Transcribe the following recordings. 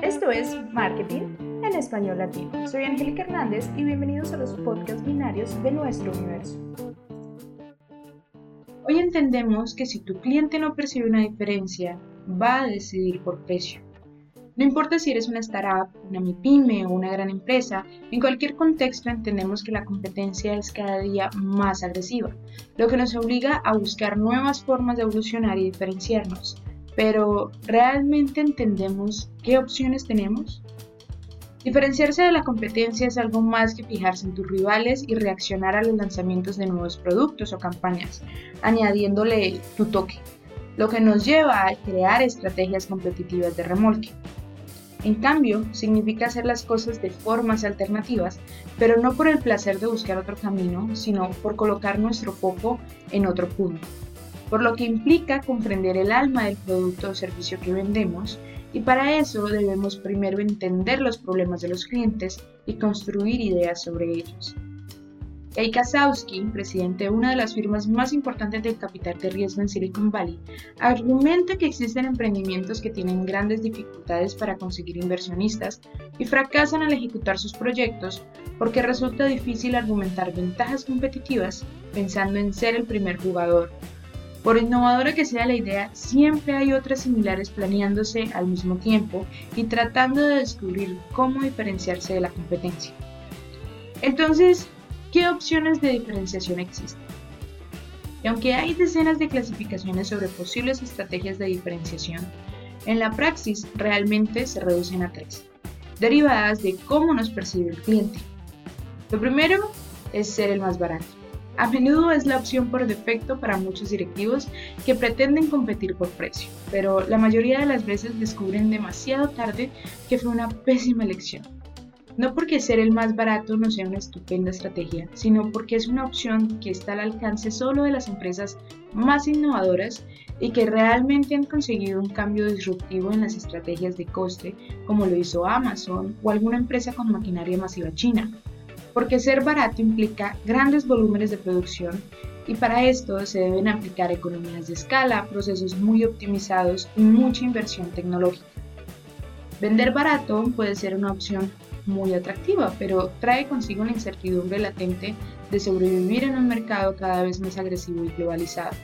Esto es Marketing en Español Latino. Soy Angélica Hernández y bienvenidos a los podcasts binarios de nuestro universo. Hoy entendemos que si tu cliente no percibe una diferencia, va a decidir por precio. No importa si eres una startup, una MIPYME o una gran empresa, en cualquier contexto entendemos que la competencia es cada día más agresiva, lo que nos obliga a buscar nuevas formas de evolucionar y diferenciarnos. Pero, ¿realmente entendemos qué opciones tenemos? Diferenciarse de la competencia es algo más que fijarse en tus rivales y reaccionar a los lanzamientos de nuevos productos o campañas, añadiéndole tu toque, lo que nos lleva a crear estrategias competitivas de remolque. En cambio, significa hacer las cosas de formas alternativas, pero no por el placer de buscar otro camino, sino por colocar nuestro foco en otro punto. Por lo que implica comprender el alma del producto o servicio que vendemos, y para eso debemos primero entender los problemas de los clientes y construir ideas sobre ellos. Kay Kasowski, presidente de una de las firmas más importantes del capital de riesgo en Silicon Valley, argumenta que existen emprendimientos que tienen grandes dificultades para conseguir inversionistas y fracasan al ejecutar sus proyectos porque resulta difícil argumentar ventajas competitivas pensando en ser el primer jugador. Por innovadora que sea la idea, siempre hay otras similares planeándose al mismo tiempo y tratando de descubrir cómo diferenciarse de la competencia. Entonces, ¿Qué opciones de diferenciación existen? Y aunque hay decenas de clasificaciones sobre posibles estrategias de diferenciación, en la praxis realmente se reducen a tres, derivadas de cómo nos percibe el cliente. Lo primero es ser el más barato. A menudo es la opción por defecto para muchos directivos que pretenden competir por precio, pero la mayoría de las veces descubren demasiado tarde que fue una pésima elección. No porque ser el más barato no sea una estupenda estrategia, sino porque es una opción que está al alcance solo de las empresas más innovadoras y que realmente han conseguido un cambio disruptivo en las estrategias de coste, como lo hizo Amazon o alguna empresa con maquinaria masiva china. Porque ser barato implica grandes volúmenes de producción y para esto se deben aplicar economías de escala, procesos muy optimizados y mucha inversión tecnológica. Vender barato puede ser una opción muy atractiva, pero trae consigo la incertidumbre latente de sobrevivir en un mercado cada vez más agresivo y globalizado,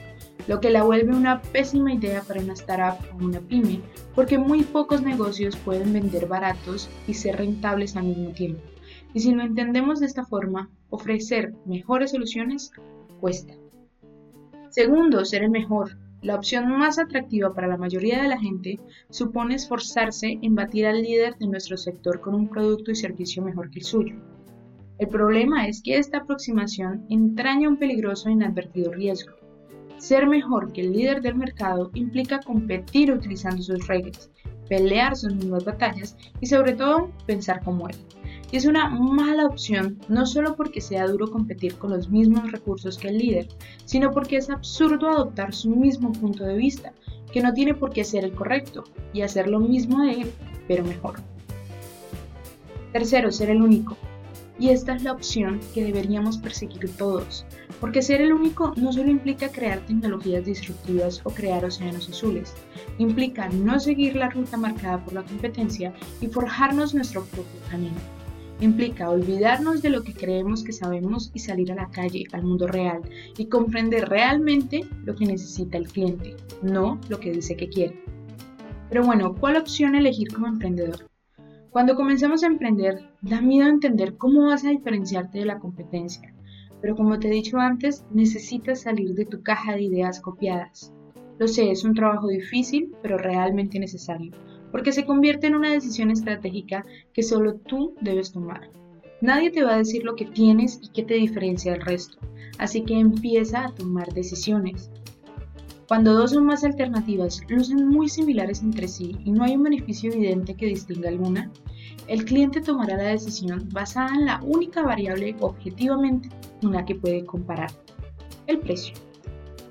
lo que la vuelve una pésima idea para una startup o una pyme, porque muy pocos negocios pueden vender baratos y ser rentables al mismo tiempo. Y si lo entendemos de esta forma, ofrecer mejores soluciones cuesta. Segundo, ser el mejor. La opción más atractiva para la mayoría de la gente supone esforzarse en batir al líder de nuestro sector con un producto y servicio mejor que el suyo. El problema es que esta aproximación entraña un peligroso e inadvertido riesgo. Ser mejor que el líder del mercado implica competir utilizando sus reglas, pelear sus mismas batallas y sobre todo pensar como él y es una mala opción no solo porque sea duro competir con los mismos recursos que el líder, sino porque es absurdo adoptar su mismo punto de vista, que no tiene por qué ser el correcto, y hacer lo mismo de él, pero mejor. Tercero, ser el único. Y esta es la opción que deberíamos perseguir todos, porque ser el único no solo implica crear tecnologías disruptivas o crear océanos azules, implica no seguir la ruta marcada por la competencia y forjarnos nuestro propio camino. Implica olvidarnos de lo que creemos que sabemos y salir a la calle, al mundo real, y comprender realmente lo que necesita el cliente, no lo que dice que quiere. Pero bueno, ¿cuál opción elegir como emprendedor? Cuando comenzamos a emprender, da miedo entender cómo vas a diferenciarte de la competencia. Pero como te he dicho antes, necesitas salir de tu caja de ideas copiadas. Lo sé, es un trabajo difícil, pero realmente necesario porque se convierte en una decisión estratégica que solo tú debes tomar. Nadie te va a decir lo que tienes y qué te diferencia del resto, así que empieza a tomar decisiones. Cuando dos o más alternativas lucen muy similares entre sí y no hay un beneficio evidente que distinga alguna, el cliente tomará la decisión basada en la única variable objetivamente una que puede comparar, el precio.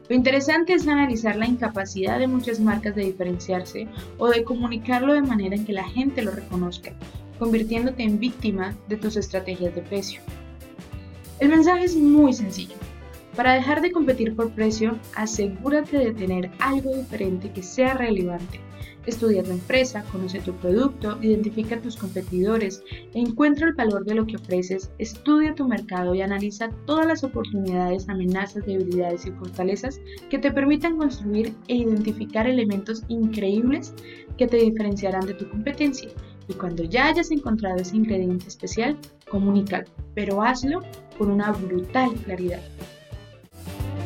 Lo interesante es analizar la incapacidad de muchas marcas de diferenciarse o de comunicarlo de manera en que la gente lo reconozca, convirtiéndote en víctima de tus estrategias de precio. El mensaje es muy sencillo. Para dejar de competir por precio, asegúrate de tener algo diferente que sea relevante. Estudia tu empresa, conoce tu producto, identifica tus competidores, encuentra el valor de lo que ofreces, estudia tu mercado y analiza todas las oportunidades, amenazas, debilidades y fortalezas que te permitan construir e identificar elementos increíbles que te diferenciarán de tu competencia. Y cuando ya hayas encontrado ese ingrediente especial, comunícalo, pero hazlo con una brutal claridad.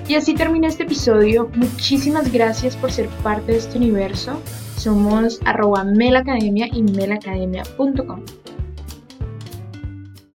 Y así termina este episodio. Muchísimas gracias por ser parte de este universo. Somos arroba melacademia y melacademia.com.